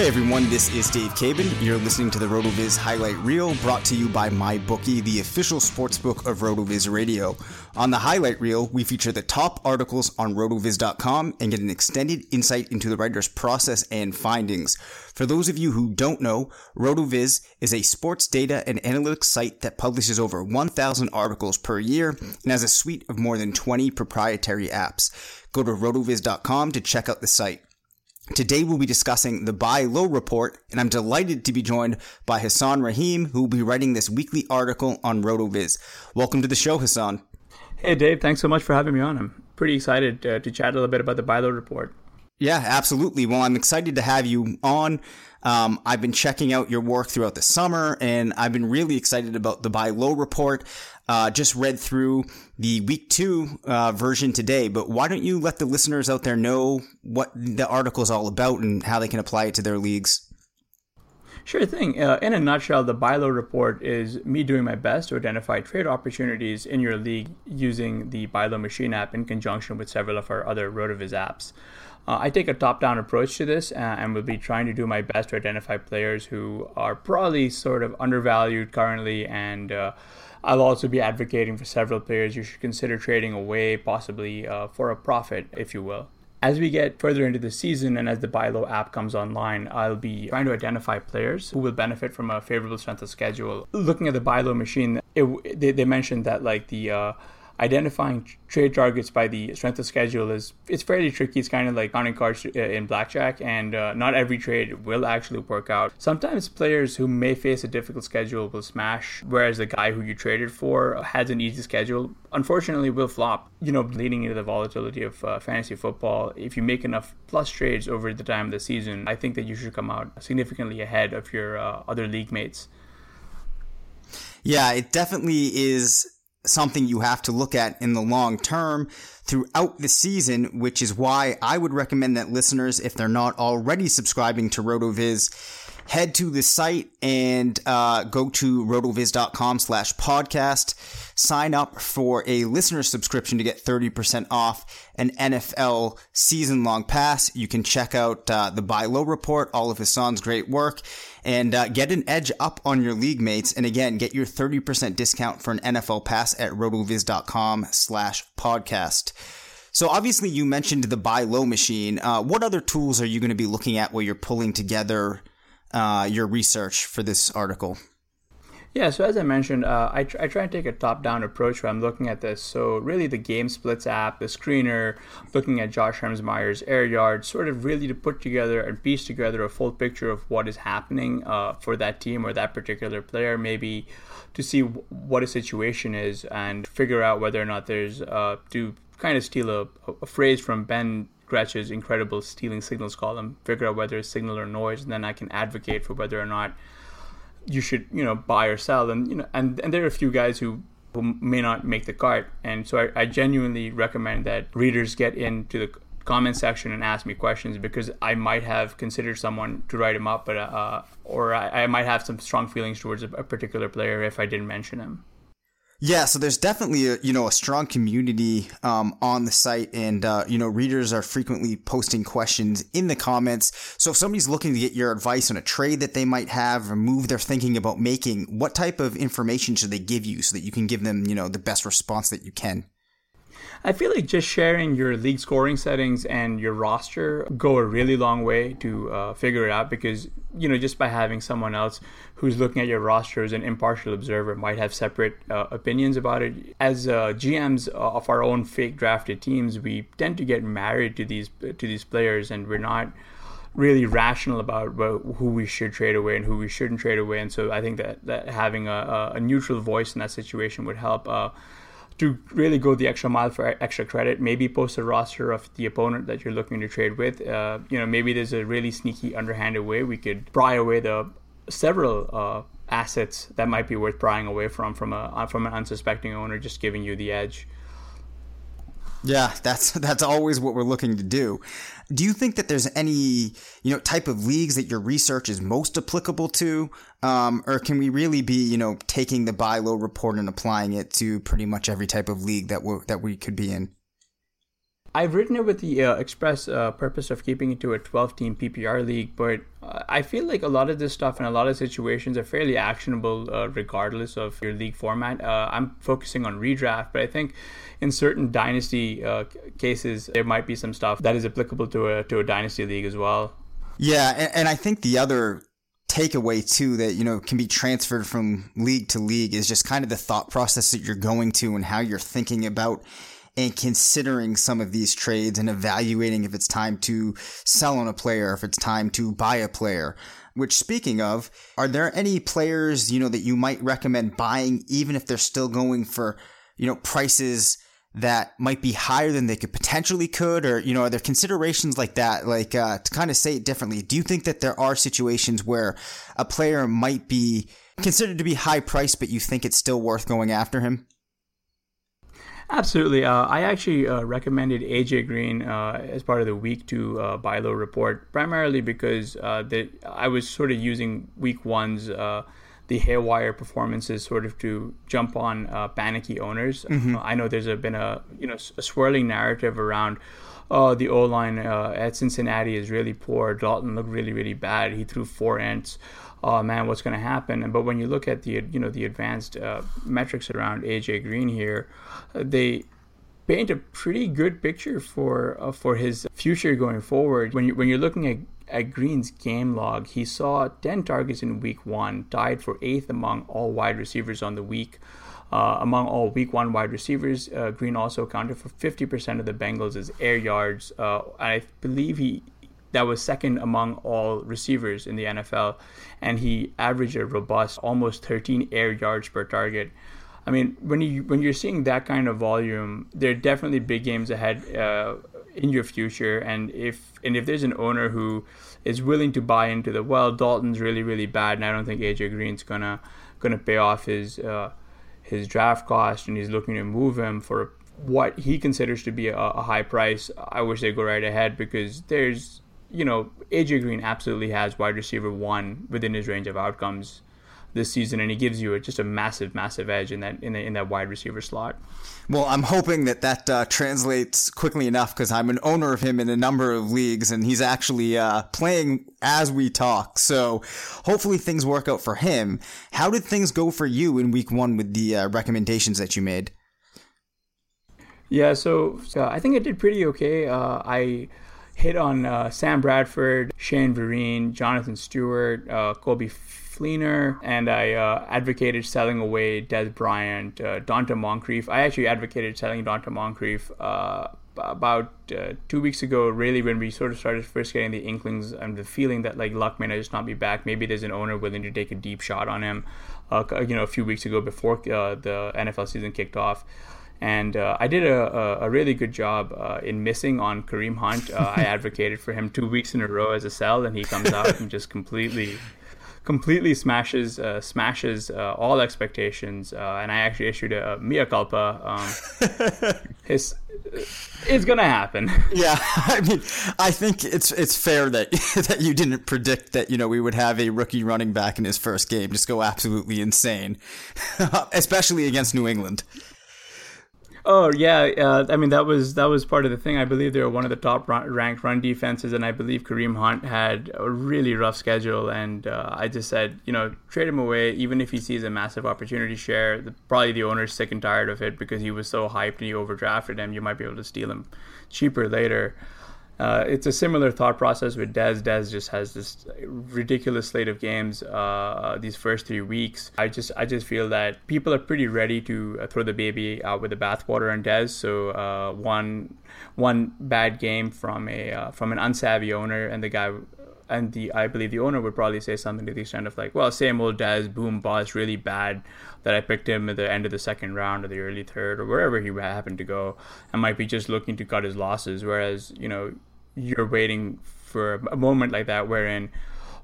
Hey everyone, this is Dave Cabin. You're listening to the RotoViz highlight reel brought to you by MyBookie, the official sportsbook of RotoViz Radio. On the highlight reel, we feature the top articles on rotoviz.com and get an extended insight into the writer's process and findings. For those of you who don't know, RotoViz is a sports data and analytics site that publishes over 1,000 articles per year and has a suite of more than 20 proprietary apps. Go to rotoviz.com to check out the site. Today we'll be discussing the buy low report, and I'm delighted to be joined by Hassan Rahim, who will be writing this weekly article on RotoViz. Welcome to the show, Hassan. Hey, Dave. Thanks so much for having me on. I'm pretty excited uh, to chat a little bit about the buy low report. Yeah, absolutely. Well, I'm excited to have you on. Um, I've been checking out your work throughout the summer, and I've been really excited about the buy low report. Uh, just read through the week two uh, version today, but why don't you let the listeners out there know what the article is all about and how they can apply it to their leagues? Sure thing. Uh, in a nutshell, the buy low report is me doing my best to identify trade opportunities in your league using the buy low machine app in conjunction with several of our other RotoViz apps. Uh, I take a top down approach to this uh, and will be trying to do my best to identify players who are probably sort of undervalued currently and uh, I'll also be advocating for several players you should consider trading away, possibly uh, for a profit, if you will. As we get further into the season and as the buy low app comes online, I'll be trying to identify players who will benefit from a favorable strength of schedule. Looking at the buy low machine, it, they, they mentioned that like the uh, identifying trade targets by the strength of schedule is it's fairly tricky. It's kind of like counting cards uh, in blackjack, and uh, not every trade will actually work out. Sometimes players who may face a difficult schedule will smash, whereas the guy who you traded for has an easy schedule. Unfortunately, will flop. You know, leading into the volatility of uh, fantasy football, if you make enough plus trades over the time of the season, I think that you should come out significantly ahead of your uh, other league mates. Yeah, it definitely is something you have to look at in the long term throughout the season, which is why I would recommend that listeners, if they're not already subscribing to RotoViz, head to the site and uh, go to rotoviz.com slash podcast. Sign up for a listener subscription to get 30% off an NFL season long pass. You can check out uh, the Buy Low report, all of Hassan's great work, and uh, get an edge up on your league mates. And again, get your 30% discount for an NFL pass at rotoviz.com slash podcast. So obviously you mentioned the buy low machine. Uh, what other tools are you going to be looking at while you're pulling together uh, your research for this article? Yeah, so as I mentioned, uh, I, tr- I try and take a top down approach when I'm looking at this. So, really, the Game Splits app, the screener, looking at Josh Hermsmeyer's air yards, sort of really to put together and piece together a full picture of what is happening uh, for that team or that particular player, maybe to see w- what a situation is and figure out whether or not there's, uh, to kind of steal a, a phrase from Ben Gretch's incredible stealing signals column, figure out whether it's signal or noise, and then I can advocate for whether or not you should you know buy or sell. And you know and, and there are a few guys who who may not make the cart and so I, I genuinely recommend that readers get into the comment section and ask me questions because I might have considered someone to write him up but uh, or I, I might have some strong feelings towards a, a particular player if I didn't mention him yeah, so there's definitely a you know a strong community um, on the site, and uh, you know readers are frequently posting questions in the comments. So if somebody's looking to get your advice on a trade that they might have or move they're thinking about making, what type of information should they give you so that you can give them you know the best response that you can? I feel like just sharing your league scoring settings and your roster go a really long way to uh, figure it out because you know just by having someone else who's looking at your roster as an impartial observer might have separate uh, opinions about it. As uh, GMs of our own fake drafted teams, we tend to get married to these to these players, and we're not really rational about, who we should trade away and who we shouldn't trade away. And so I think that that having a, a neutral voice in that situation would help. Uh, to really go the extra mile for extra credit, maybe post a roster of the opponent that you're looking to trade with. Uh, you know, maybe there's a really sneaky, underhanded way we could pry away the several uh, assets that might be worth prying away from from a uh, from an unsuspecting owner, just giving you the edge. Yeah, that's that's always what we're looking to do. Do you think that there's any you know type of leagues that your research is most applicable to, um, or can we really be you know taking the buy low report and applying it to pretty much every type of league that we that we could be in? I've written it with the uh, express uh, purpose of keeping it to a 12 team PPR league, but I feel like a lot of this stuff in a lot of situations are fairly actionable uh, regardless of your league format. Uh, I'm focusing on redraft, but I think in certain dynasty uh, cases, there might be some stuff that is applicable to a, to a dynasty league as well. Yeah, and, and I think the other takeaway too that you know can be transferred from league to league is just kind of the thought process that you're going to and how you're thinking about and considering some of these trades and evaluating if it's time to sell on a player, if it's time to buy a player. Which speaking of, are there any players, you know, that you might recommend buying even if they're still going for, you know, prices that might be higher than they could potentially could or you know are there considerations like that like uh, to kind of say it differently do you think that there are situations where a player might be considered to be high price but you think it's still worth going after him Absolutely. Uh, I actually uh, recommended AJ Green uh, as part of the week two uh, buy low report, primarily because uh, the, I was sort of using week one's uh, the haywire performances sort of to jump on panicky owners. Mm-hmm. I know there's a, been a you know a swirling narrative around. Oh, the O line at Cincinnati is really poor. Dalton looked really, really bad. He threw four ints oh man, what's going to happen? But when you look at the you know the advanced uh, metrics around AJ Green here, uh, they paint a pretty good picture for uh, for his future going forward. When you when you're looking at at Green's game log, he saw 10 targets in week one, tied for eighth among all wide receivers on the week. Uh, among all week one wide receivers, uh, Green also accounted for 50% of the Bengals' air yards. Uh, I believe he that was second among all receivers in the NFL, and he averaged a robust almost 13 air yards per target. I mean, when you when you're seeing that kind of volume, there are definitely big games ahead uh, in your future. And if and if there's an owner who is willing to buy into the well, Dalton's really really bad, and I don't think AJ Green's gonna gonna pay off his uh, his draft cost, and he's looking to move him for what he considers to be a, a high price. I wish they go right ahead because there's you know, AJ Green absolutely has wide receiver one within his range of outcomes this season, and he gives you a, just a massive, massive edge in that in, the, in that wide receiver slot. Well, I'm hoping that that uh, translates quickly enough because I'm an owner of him in a number of leagues, and he's actually uh, playing as we talk. So hopefully things work out for him. How did things go for you in Week One with the uh, recommendations that you made? Yeah, so, I think I did pretty okay. Uh, I hit on uh, Sam Bradford, Shane Vereen, Jonathan Stewart, uh, Coby Fleener, and I uh, advocated selling away Dez Bryant, uh, Donte Moncrief. I actually advocated selling Donte Moncrief uh, about uh, two weeks ago, really, when we sort of started first getting the inklings and the feeling that like Luck may not just not be back. Maybe there's an owner willing to take a deep shot on him, uh, you know, a few weeks ago before uh, the NFL season kicked off. And uh, I did a, a, really good job uh, in missing on Kareem Hunt. Uh, I advocated for him two weeks in a row as a sell, and he comes out and just completely completely smashes uh, smashes uh, all expectations. Uh, and I actually issued a, a mea culpa. Um, his it's gonna happen. Yeah, I mean, I think it's it's fair that that you didn't predict that you know we would have a rookie running back in his first game just go absolutely insane, especially against New England. Oh yeah, uh, I mean that was that was part of the thing. I believe they were one of the top ranked run defenses, and I believe Kareem Hunt had a really rough schedule. And uh, I just said, you know, trade him away, even if he sees a massive opportunity share. The, probably the owner's sick and tired of it because he was so hyped and he overdrafted him. You might be able to steal him cheaper later. Uh, it's a similar thought process with Dez. Dez just has this ridiculous slate of games uh, these first three weeks. I just I just feel that people are pretty ready to uh, throw the baby out with the bathwater on Dez. So uh, one one bad game from a uh, from an unsavvy owner, and the guy and the I believe the owner would probably say something to the extent of like, well, same old Dez, boom, boss, really bad that I picked him at the end of the second round or the early third or wherever he happened to go, and might be just looking to cut his losses. Whereas you know you're waiting for a moment like that wherein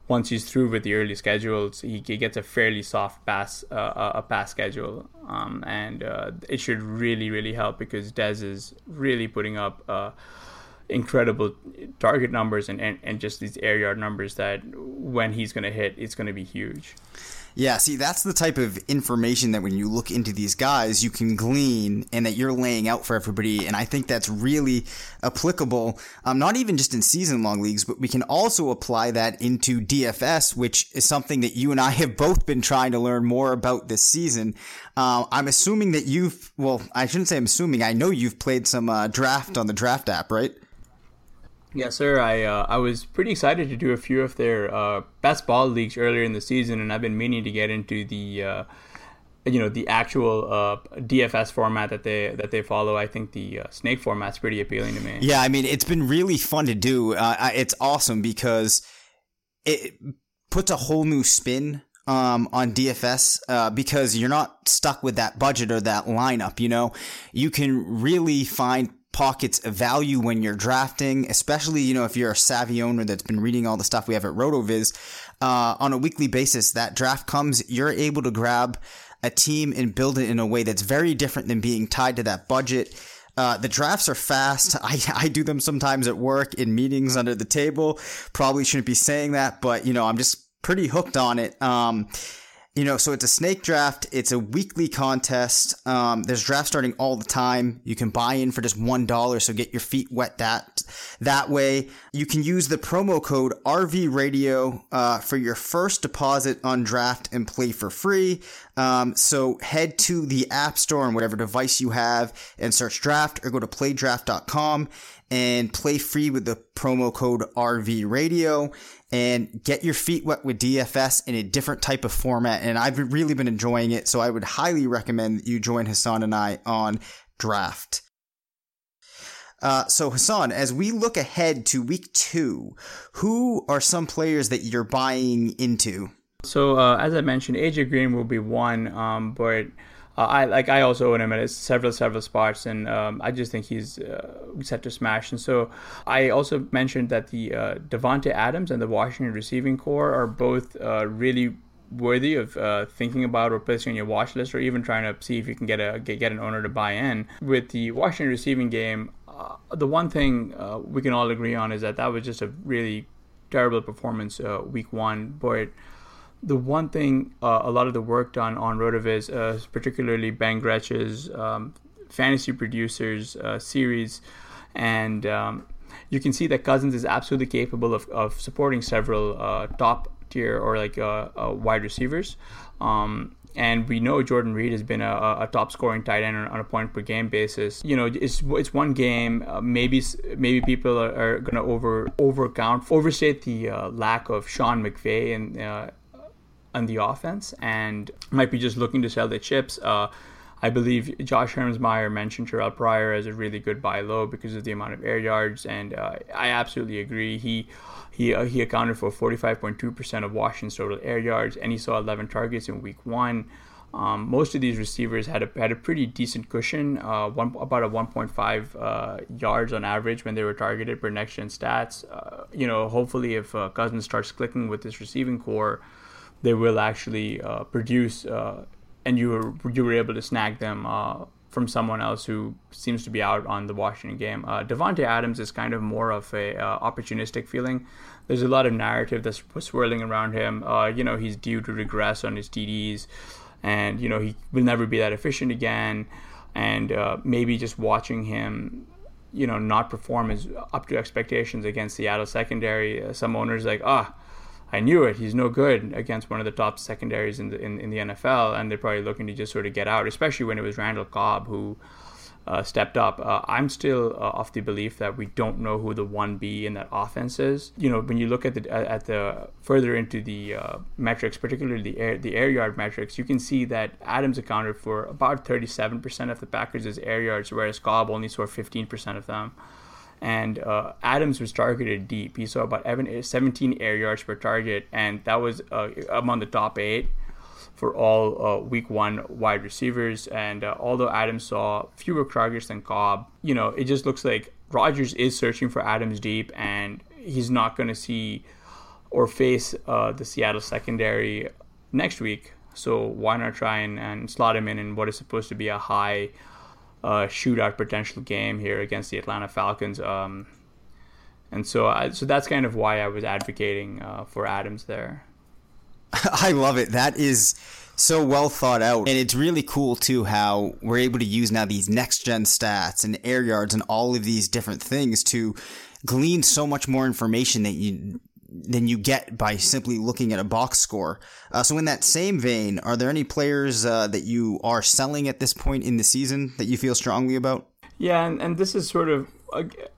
once he's through with the early schedules, he, he gets a fairly soft pass uh, a pass schedule, um, and uh, it should really really help because Dez is really putting up uh, incredible target numbers and, and, and just these air yard numbers that when he's going to hit, it's going to be huge. Yeah, see, that's the type of information that when you look into these guys, you can glean and that you're laying out for everybody. And I think that's really applicable, um, not even just in season long leagues, but we can also apply that into DFS, which is something that you and I have both been trying to learn more about this season. Uh, I'm assuming that you've, well, I shouldn't say I'm assuming, I know you've played some uh, draft on the draft app, right? Yes, sir. I uh, I was pretty excited to do a few of their uh, best ball leagues earlier in the season, and I've been meaning to get into the uh, you know the actual uh, DFS format that they that they follow. I think the uh, snake format's pretty appealing to me. Yeah, I mean it's been really fun to do. Uh, it's awesome because it puts a whole new spin um, on DFS uh, because you're not stuck with that budget or that lineup. You know, you can really find pockets of value when you're drafting, especially, you know, if you're a savvy owner that's been reading all the stuff we have at RotoViz. Uh, on a weekly basis, that draft comes, you're able to grab a team and build it in a way that's very different than being tied to that budget. Uh, the drafts are fast. I, I do them sometimes at work in meetings under the table. Probably shouldn't be saying that, but you know, I'm just pretty hooked on it. Um, you know, so it's a snake draft. It's a weekly contest. Um, there's drafts starting all the time. You can buy in for just one dollar, so get your feet wet that that way. You can use the promo code RV Radio uh, for your first deposit on draft and play for free. Um, so head to the App Store on whatever device you have and search draft, or go to playdraft.com and play free with the promo code RV Radio and get your feet wet with DFS in a different type of format. And I've really been enjoying it. So I would highly recommend that you join Hassan and I on draft. Uh, so Hassan, as we look ahead to week two, who are some players that you're buying into? So uh, as I mentioned, AJ Green will be one, um, but uh, I like I also own him at several several spots, and um, I just think he's uh, set to smash. And so I also mentioned that the uh, Davante Adams and the Washington receiving corps are both uh, really worthy of uh, thinking about or placing on your watch list, or even trying to see if you can get a get, get an owner to buy in. With the Washington receiving game, uh, the one thing uh, we can all agree on is that that was just a really terrible performance uh, week one. But the one thing, uh, a lot of the work done on Rotoviz, uh, particularly Ben Gretch's um, fantasy producers uh, series, and um, you can see that Cousins is absolutely capable of, of supporting several uh, top tier or like uh, uh, wide receivers. Um, and we know Jordan Reed has been a, a top scoring tight end on, a point per game basis. You know, it's it's one game. Uh, maybe maybe people are, are going to over overcount, overstate the uh, lack of Sean McVay and uh, on the offense, and might be just looking to sell the chips. Uh, I believe Josh Hermsmeyer mentioned Terrelle Pryor as a really good buy low because of the amount of air yards, and uh, I absolutely agree. He he uh, he accounted for 45.2% of Washington's total air yards, and he saw 11 targets in Week One. Um, most of these receivers had a had a pretty decent cushion, uh, one, about a 1.5 uh, yards on average when they were targeted per next gen stats. Uh, you know, hopefully, if uh, Cousins starts clicking with this receiving corps, they will actually uh, produce and you were you were able to snag them uh, from someone else who seems to be out on the Washington game. Uh, Davante Adams is kind of more of a uh, opportunistic feeling. There's a lot of narrative that's swirling around him. Uh, you know, he's due to regress on his TDs, and you know he will never be that efficient again. And uh, maybe just watching him you know not perform as up to expectations against Seattle secondary. Uh, some owners like ah I knew it. He's no good against one of the top secondaries in the in, in the NFL, and they're probably looking to just sort of get out, especially when it was Randall Cobb who uh, stepped up. Uh, I'm still uh, of the belief that we don't know who the one B in that offense is. You know, when you look at the at the further into the uh, metrics, particularly the air the air yard metrics, you can see that Adams accounted for about 37% of the Packers' air yards, whereas Cobb only saw 15% of them and uh, Adams was targeted deep. He saw about 17 air yards per target, and that was uh, among the top eight for all uh, week one wide receivers. And uh, although Adams saw fewer targets than Cobb, you know, it just looks like Rodgers is searching for Adams deep, and he's not going to see or face uh, the Seattle secondary next week. So why not try and, and slot him in in what is supposed to be a high uh, shootout potential game here against the Atlanta Falcons. Um, and so, I, so that's kind of why I was advocating uh, for Adams there. I love it. That is so well thought out, and it's really cool too how we're able to use now these next gen stats and air yards and all of these different things to glean so much more information that you than you get by simply looking at a box score. Uh, so, in that same vein, are there any players uh, that you are selling at this point in the season that you feel strongly about? Yeah, and, and this is sort of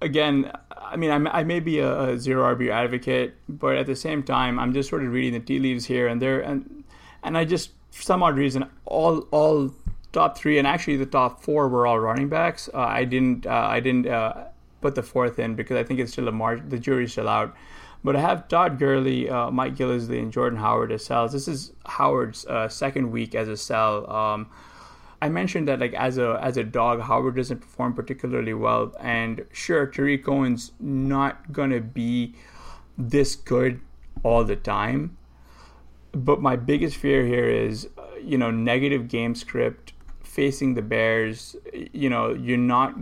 again. I mean, I, I may be a, a zero RB advocate, but at the same time, I'm just sort of reading the tea leaves here and there, and and I just for some odd reason all all top three and actually the top four were all running backs. Uh, I didn't uh, I didn't uh, put the fourth in because I think it's still a mar- the jury's still out. But I have Todd Gurley, uh, Mike Gillislee, and Jordan Howard as sells. This is Howard's uh, second week as a sell. Um, I mentioned that like as a as a dog, Howard doesn't perform particularly well, and sure, Tarik Cohen's not gonna be this good all the time. But my biggest fear here is, uh, you know, negative game script facing the Bears. You know, you're not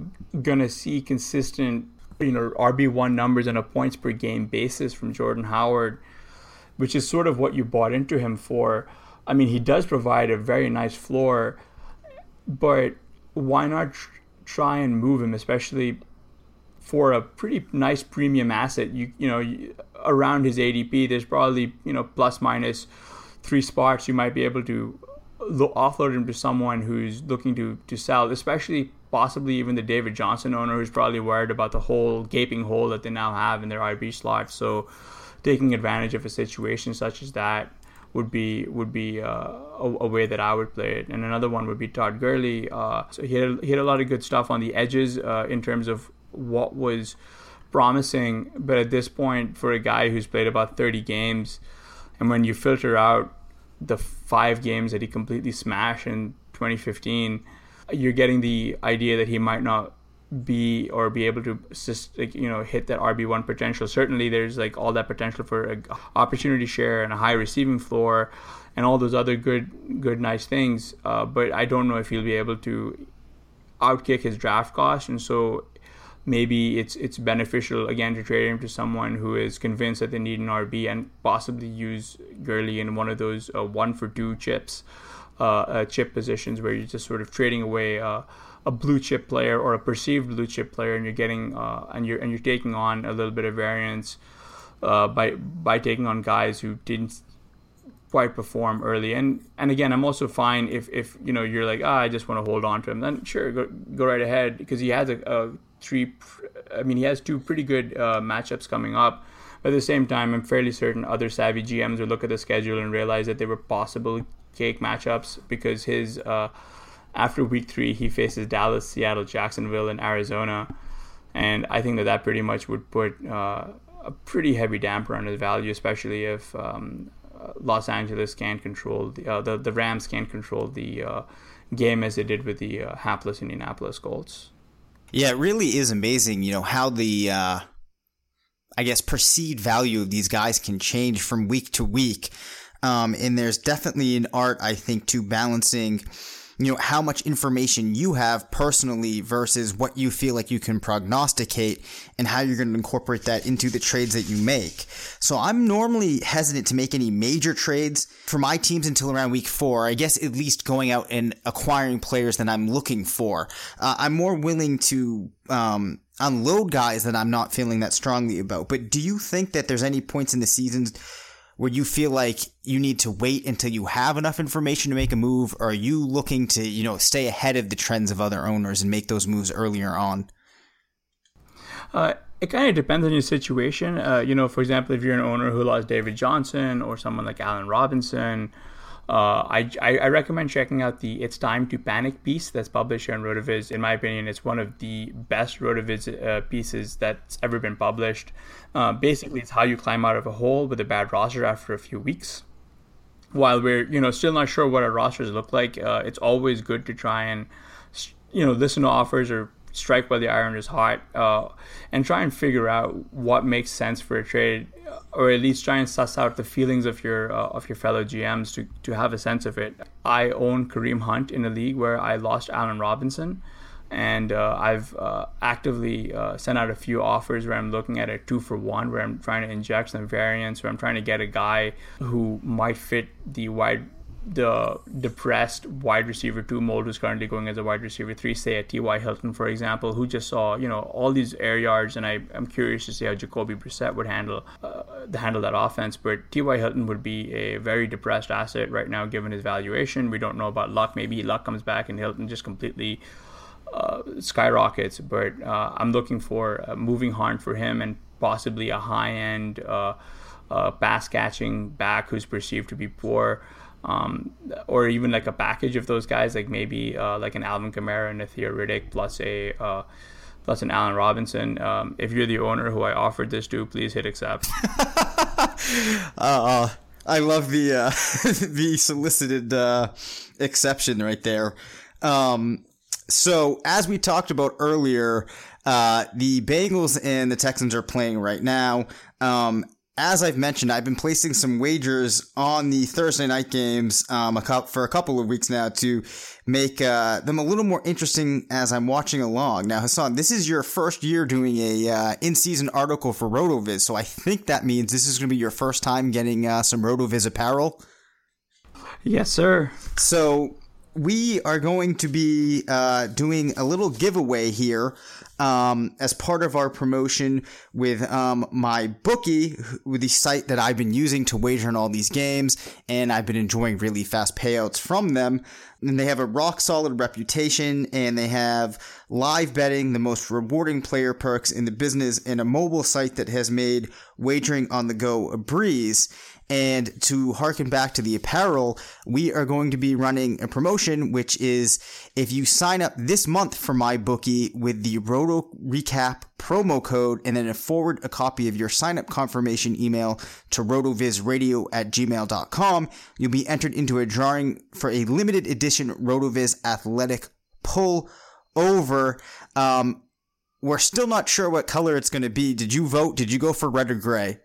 gonna see consistent you know RB1 numbers on a points per game basis from Jordan Howard, which is sort of what you bought into him for. I mean, he does provide a very nice floor, but why not tr- try and move him, especially for a pretty nice premium asset? You you know you, around his ADP, there's probably you know plus minus three spots you might be able to offload him to someone who's looking to to sell, especially possibly even the David Johnson owner who's probably worried about the whole gaping hole that they now have in their RB slot. So taking advantage of a situation such as that would be would be uh, a, a, way that I would play it. And another one would be Todd Gurley. Uh, so he had he had a lot of good stuff on the edges uh, in terms of what was promising, but at this point, for a guy who's played about 30 games, and when you filter out the five games that he completely smashed in 2015 you're getting the idea that he might not be or be able to like, you know hit that RB1 potential. Certainly there's like all that potential for a opportunity share and a high receiving floor and all those other good good nice things. Uh, but I don't know if he'll be able to outkick his draft cost and so maybe it's it's beneficial again to trade him to someone who is convinced that they need an RB and possibly use Gurley in one of those uh, one for two chips, uh, uh, chip positions where you're just sort of trading away uh, a blue chip player or a perceived blue chip player, and you're getting uh, and you're and you're taking on a little bit of variance by by taking on guys who didn't quite perform early. And and again, I'm also fine if if you know you're like, ah, I just want to hold on to him. Then sure, go go right ahead because he has a, a three. I mean, he has two pretty good uh, matchups coming up. But at the same time, I'm fairly certain other savvy GMs will look at the schedule and realize that they were possible cake matchups because his uh, after week three he faces Dallas, Seattle, Jacksonville, and Arizona, and I think that that pretty much would put uh, a pretty heavy damper on his value, especially if um, Los Angeles can't control the uh, the, the Rams can't control the uh, game as they did with the uh, hapless Indianapolis Colts. Yeah, it really is amazing, you know, how the uh, I guess perceived value of these guys can change from week to week. Um, and there's definitely an art, I think, to balancing you know, how much information you have personally versus what you feel like you can prognosticate and how you're going to incorporate that into the trades that you make. So I'm normally hesitant to make any major trades for my teams until around week four. I guess at least going out and acquiring players that I'm looking for. Uh, I'm more willing to, um, unload guys that I'm not feeling that strongly about. But do you think that there's any points in the seasons where you feel like you need to wait until you have enough information to make a move, or are you looking to, you know, stay ahead of the trends of other owners and make those moves earlier on? Uh, it kind of depends on your situation. Uh, you know, for example, if you're an owner who lost David Johnson or someone like Allen Robinson, uh, I, I, recommend checking out the It's Time to Panic piece that's published on RotoViz. In my opinion, it's one of the best RotoViz uh, pieces that's ever been published. Uh, basically, it's how you climb out of a hole with a bad roster after a few weeks. While we're you know still not sure what our rosters look like, uh, it's always good to try and you know listen to offers or strike while the iron is hot uh, and try and figure out what makes sense for a trade or at least try and suss out the feelings of your uh, of your fellow GMs to, to have a sense of it. I own Kareem Hunt in a league where I lost Allen Robinson and uh, I've uh, actively uh, sent out a few offers where I'm looking at a two for one, where I'm trying to inject some variance, where I'm trying to get a guy who might fit the wide the depressed wide receiver two mold who's currently going as a wide receiver three, say at T.Y. Hilton, for example, who just saw, you know, all these air yards, and I, I'm curious to see how Jacoby Brissett would handle uh, handle that offense. But T.Y. Hilton would be a very depressed asset right now, given his valuation. We don't know about Luck. Maybe Luck comes back and Hilton just completely uh, skyrockets. But uh, I'm looking for a moving horn for him and possibly a high end uh, uh, pass catching back who's perceived to be poor um, or even like a package of those guys, like maybe uh, like an Alvin Kamara and a Theo Riddick plus a uh, plus an Allen Robinson. Um, if you're the owner who I offered this to, please hit accept. uh, I love the uh, the solicited uh, exception right there. Um, so as we talked about earlier, uh, the Bengals and the Texans are playing right now. Um, as I've mentioned, I've been placing some wagers on the Thursday night games um, a couple, for a couple of weeks now to make uh, them a little more interesting as I'm watching along. Now, Hassan, this is your first year doing a uh, in-season article for RotoViz, so I think that means this is going to be your first time getting uh, some RotoViz apparel. Yes, sir. So we are going to be uh, doing a little giveaway here um, as part of our promotion with um, MyBookie, with the site that I've been using to wager on all these games, and I've been enjoying really fast payouts from them. And they have a rock solid reputation, and they have live betting, the most rewarding player perks in the business, and a mobile site that has made wagering on the go a breeze. And to harken back to the apparel, we are going to be running a promotion, which is if you sign up this month for MyBookie with the Roto Recap promo code and then forward a copy of your sign up confirmation email to rotovizradio at gmail.com, you'll be entered into a drawing for a limited edition Rotoviz athletic pull over. Um, we're still not sure what color it's going to be. Did you vote? Did you go for red or gray?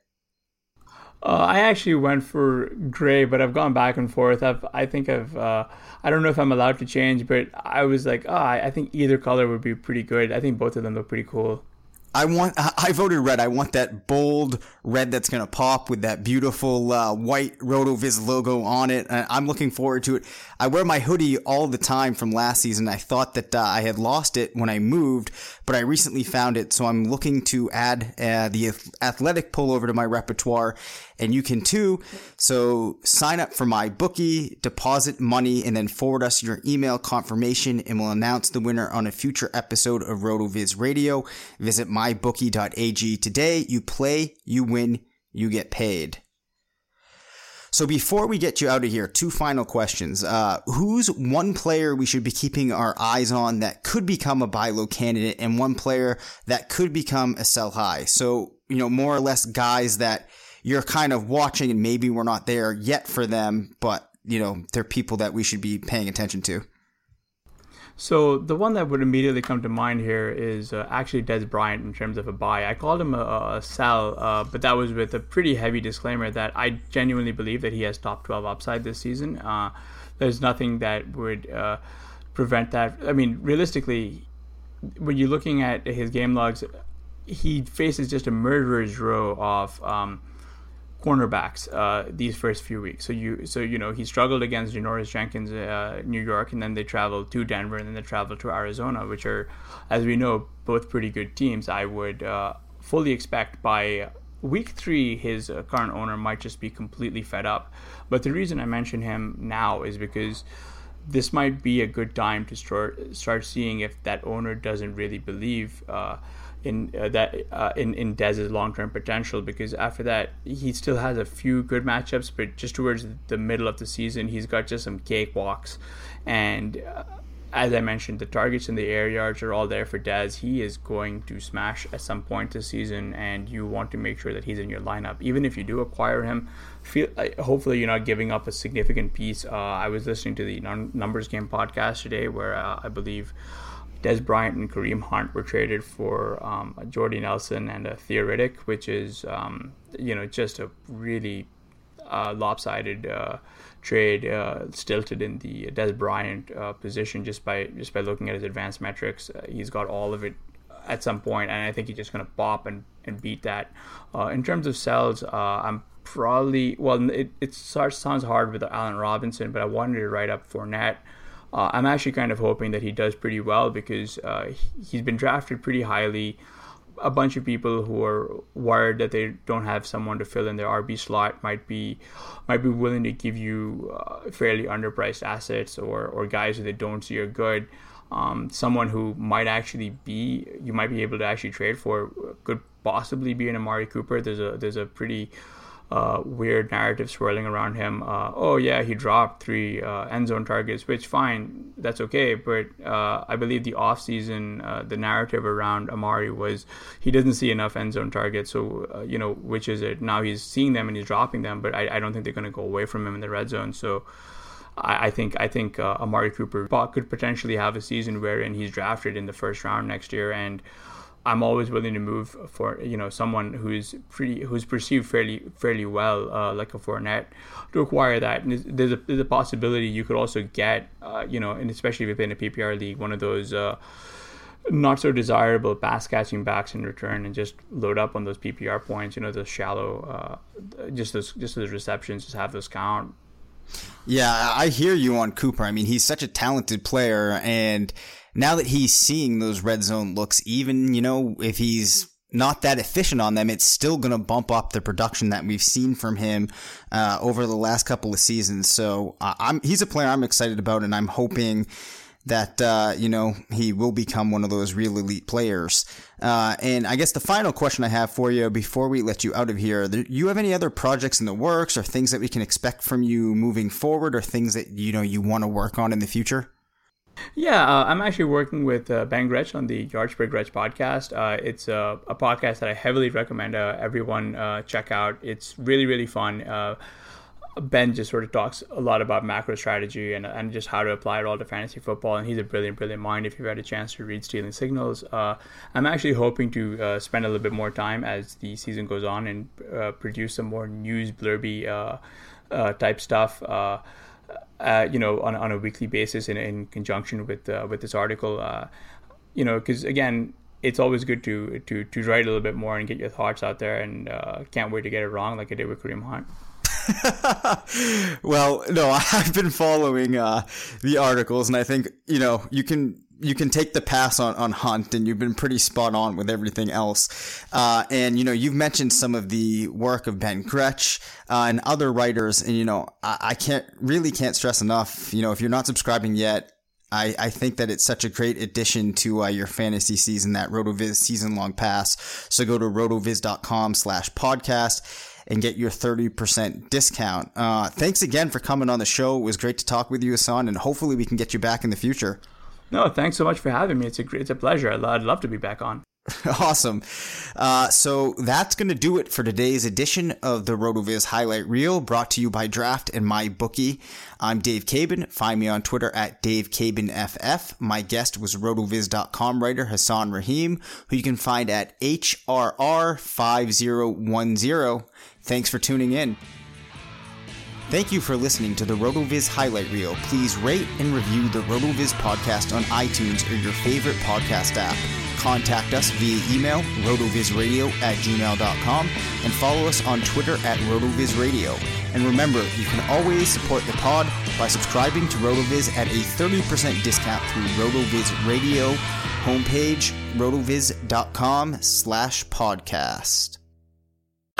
Uh, I actually went for gray, but I've gone back and forth. I've, I think I've, uh, I don't know if I'm allowed to change, but I was like, oh, I, I think either color would be pretty good. I think both of them look pretty cool. I want. I voted red. I want that bold red that's gonna pop with that beautiful uh, white Rotoviz logo on it. I'm looking forward to it. I wear my hoodie all the time from last season. I thought that uh, I had lost it when I moved, but I recently found it, so I'm looking to add uh, the athletic pullover to my repertoire, and you can too. So sign up for MyBookie, deposit money, and then forward us your email confirmation, and we'll announce the winner on a future episode of RotoViz Radio. Visit mybookie.ag today. You play, you win, you get paid. So before we get you out of here, two final questions. Uh, who's one player we should be keeping our eyes on that could become a buy low candidate and one player that could become a sell high? So, you know, more or less guys that you're kind of watching and maybe we're not there yet for them, but, you know, they're people that we should be paying attention to. So the one that would immediately come to mind here is uh, actually Dez Bryant in terms of a buy. I called him a, a sell, uh, but that was with a pretty heavy disclaimer that I genuinely believe that he has top 12 upside this season. Uh, there's nothing that would uh, prevent that. I mean, realistically, when you're looking at his game logs, he faces just a murderer's row of um, cornerbacks uh, these first few weeks. So you so you know he struggled against Janoris Jenkins, uh, New York, and then they traveled to Denver, and then they traveled to Arizona, which are, as we know, both pretty good teams. I would uh, fully expect by week three his uh, current owner might just be completely fed up. But the reason I mention him now is because this might be a good time to start start seeing if that owner doesn't really believe uh, in uh, that uh, in in Dez's long term potential because after that he still has a few good matchups, but just towards the middle of the season he's got just some cakewalks, and uh, as I mentioned, the targets and the air yards are all there for Dez. He is going to smash at some point this season, and you want to make sure that he's in your lineup. Even if you do acquire him, feel hopefully you're not giving up a significant piece. Uh, I was listening to the Numbers Game podcast today, where uh, I believe Dez Bryant and Kareem Hunt were traded for um, Jordy Nelson and a Theo Riddick, which is um, you know just a really uh, lopsided uh, trade, uh, stilted in the Dez Bryant uh, position just by just by looking at his advanced metrics. Uh, he's got all of it at some point, and I think he's just going to pop and, and beat that. Uh, in terms of sells, I'm probably well. It, it starts, sounds hard with Allen Robinson, but I wanted to write up Fournette. Uh, I'm actually kind of hoping that he does pretty well because uh, he's been drafted pretty highly. A bunch of people who are worried that they don't have someone to fill in their RB slot might be might be willing to give you uh, fairly underpriced assets or or guys who they don't see are good. Um, someone who might actually be you might be able to actually trade for could possibly be an Amari Cooper. There's a there's a pretty uh, weird narrative swirling around him. Uh, oh yeah, he dropped three uh, end zone targets, which fine, that's okay. But uh, I believe the offseason, uh, the narrative around Amari was he doesn't see enough end zone targets. So uh, you know, which is it? Now he's seeing them and he's dropping them, but I, I don't think they're going to go away from him in the red zone. So. I, I think I think Amari Cooper could potentially have a season wherein he's drafted in the first round next year, and I'm always willing to move for you know someone who's pretty who's perceived fairly fairly well, uh, like a Fournette, to acquire that. And there's a there's a possibility you could also get, uh, you know, and especially within a PPR league, one of those. Uh, not so desirable pass catching backs in return and just load up on those PPR points. You know, those shallow, uh, just those just those receptions, just have those count. Yeah, I hear you on Cooper. I mean, he's such a talented player, and now that he's seeing those red zone looks, even, you know, if he's not that efficient on them, it's still going to bump up the production that we've seen from him uh, over the last couple of seasons. So uh, I'm he's a player I'm excited about, and I'm hoping that uh, you know he will become one of those real elite players. Uh, and I guess the final question I have for you before we let you out of here: do you have any other projects in the works, or things that we can expect from you moving forward, or things that you know you want to work on in the future? Yeah, uh, I'm actually working with uh, Ben Gretch on the Per Gretch podcast. Uh, it's a, a, podcast that I heavily recommend uh, everyone uh, check out. It's really, really fun. Uh, ben just sort of talks a lot about macro strategy and, and just how to apply it all to fantasy football. And he's a brilliant, brilliant mind. If you've had a chance to read Stealing Signals, I'm actually hoping to spend a little bit more time as the season goes on and produce some more news blurby type stuff uh, you know, on, on a weekly basis in, in conjunction with uh, with this article. Uh, you know, because again, it's always good to to to write a little bit more and get your thoughts out there. And uh, can't wait to get it wrong like I did with Kareem Hunt. well, no, I've been following uh, the articles, and I think you know you can you can take the pass on, on Hunt, and you've been pretty spot on with everything else. Uh, and you know, you've mentioned some of the work of Ben Gretch uh, and other writers, and you know, I, I can't really can't stress enough. You know, if you're not subscribing yet, I, I think that it's such a great addition to uh, your fantasy season, that RotoViz season long pass. So go to rotoviz.com slash podcast and get your 30% discount. Uh, thanks again for coming on the show. It was great to talk with you, Hassan, and hopefully we can get you back in the future. No, thanks so much for having me. It's a great, it's a pleasure. I'd love to be back on. awesome. Uh, so that's going to do it for today's edition of the RotoViz Highlight Reel, brought to you by Draft and MyBookie. I'm Dave Caban. Find me on Twitter at DaveCabanFF. My guest was RotoViz.com writer Hassan Rahim, who you can find at HRR5010. Thanks for tuning in. Thank you for listening to the RotoViz Highlight Reel. Please rate and review the RotoViz podcast on iTunes or your favorite podcast app. Contact us via email, rotovizradio at gmail.com, and follow us on Twitter at rotovizradio. And remember, you can always support the pod by subscribing to RotoViz at a 30% discount through RotoViz Radio homepage, rotoviz.com slash podcast.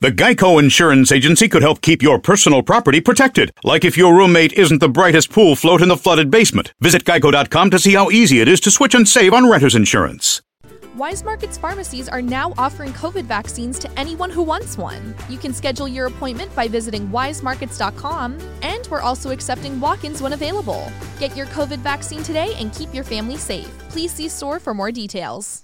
The Geico Insurance Agency could help keep your personal property protected, like if your roommate isn't the brightest pool float in the flooded basement. Visit geico.com to see how easy it is to switch and save on renter's insurance. Weis Markets pharmacies are now offering COVID vaccines to anyone who wants one. You can schedule your appointment by visiting weismarkets.com, and we're also accepting walk ins when available. Get your COVID vaccine today and keep your family safe. Please see store for more details.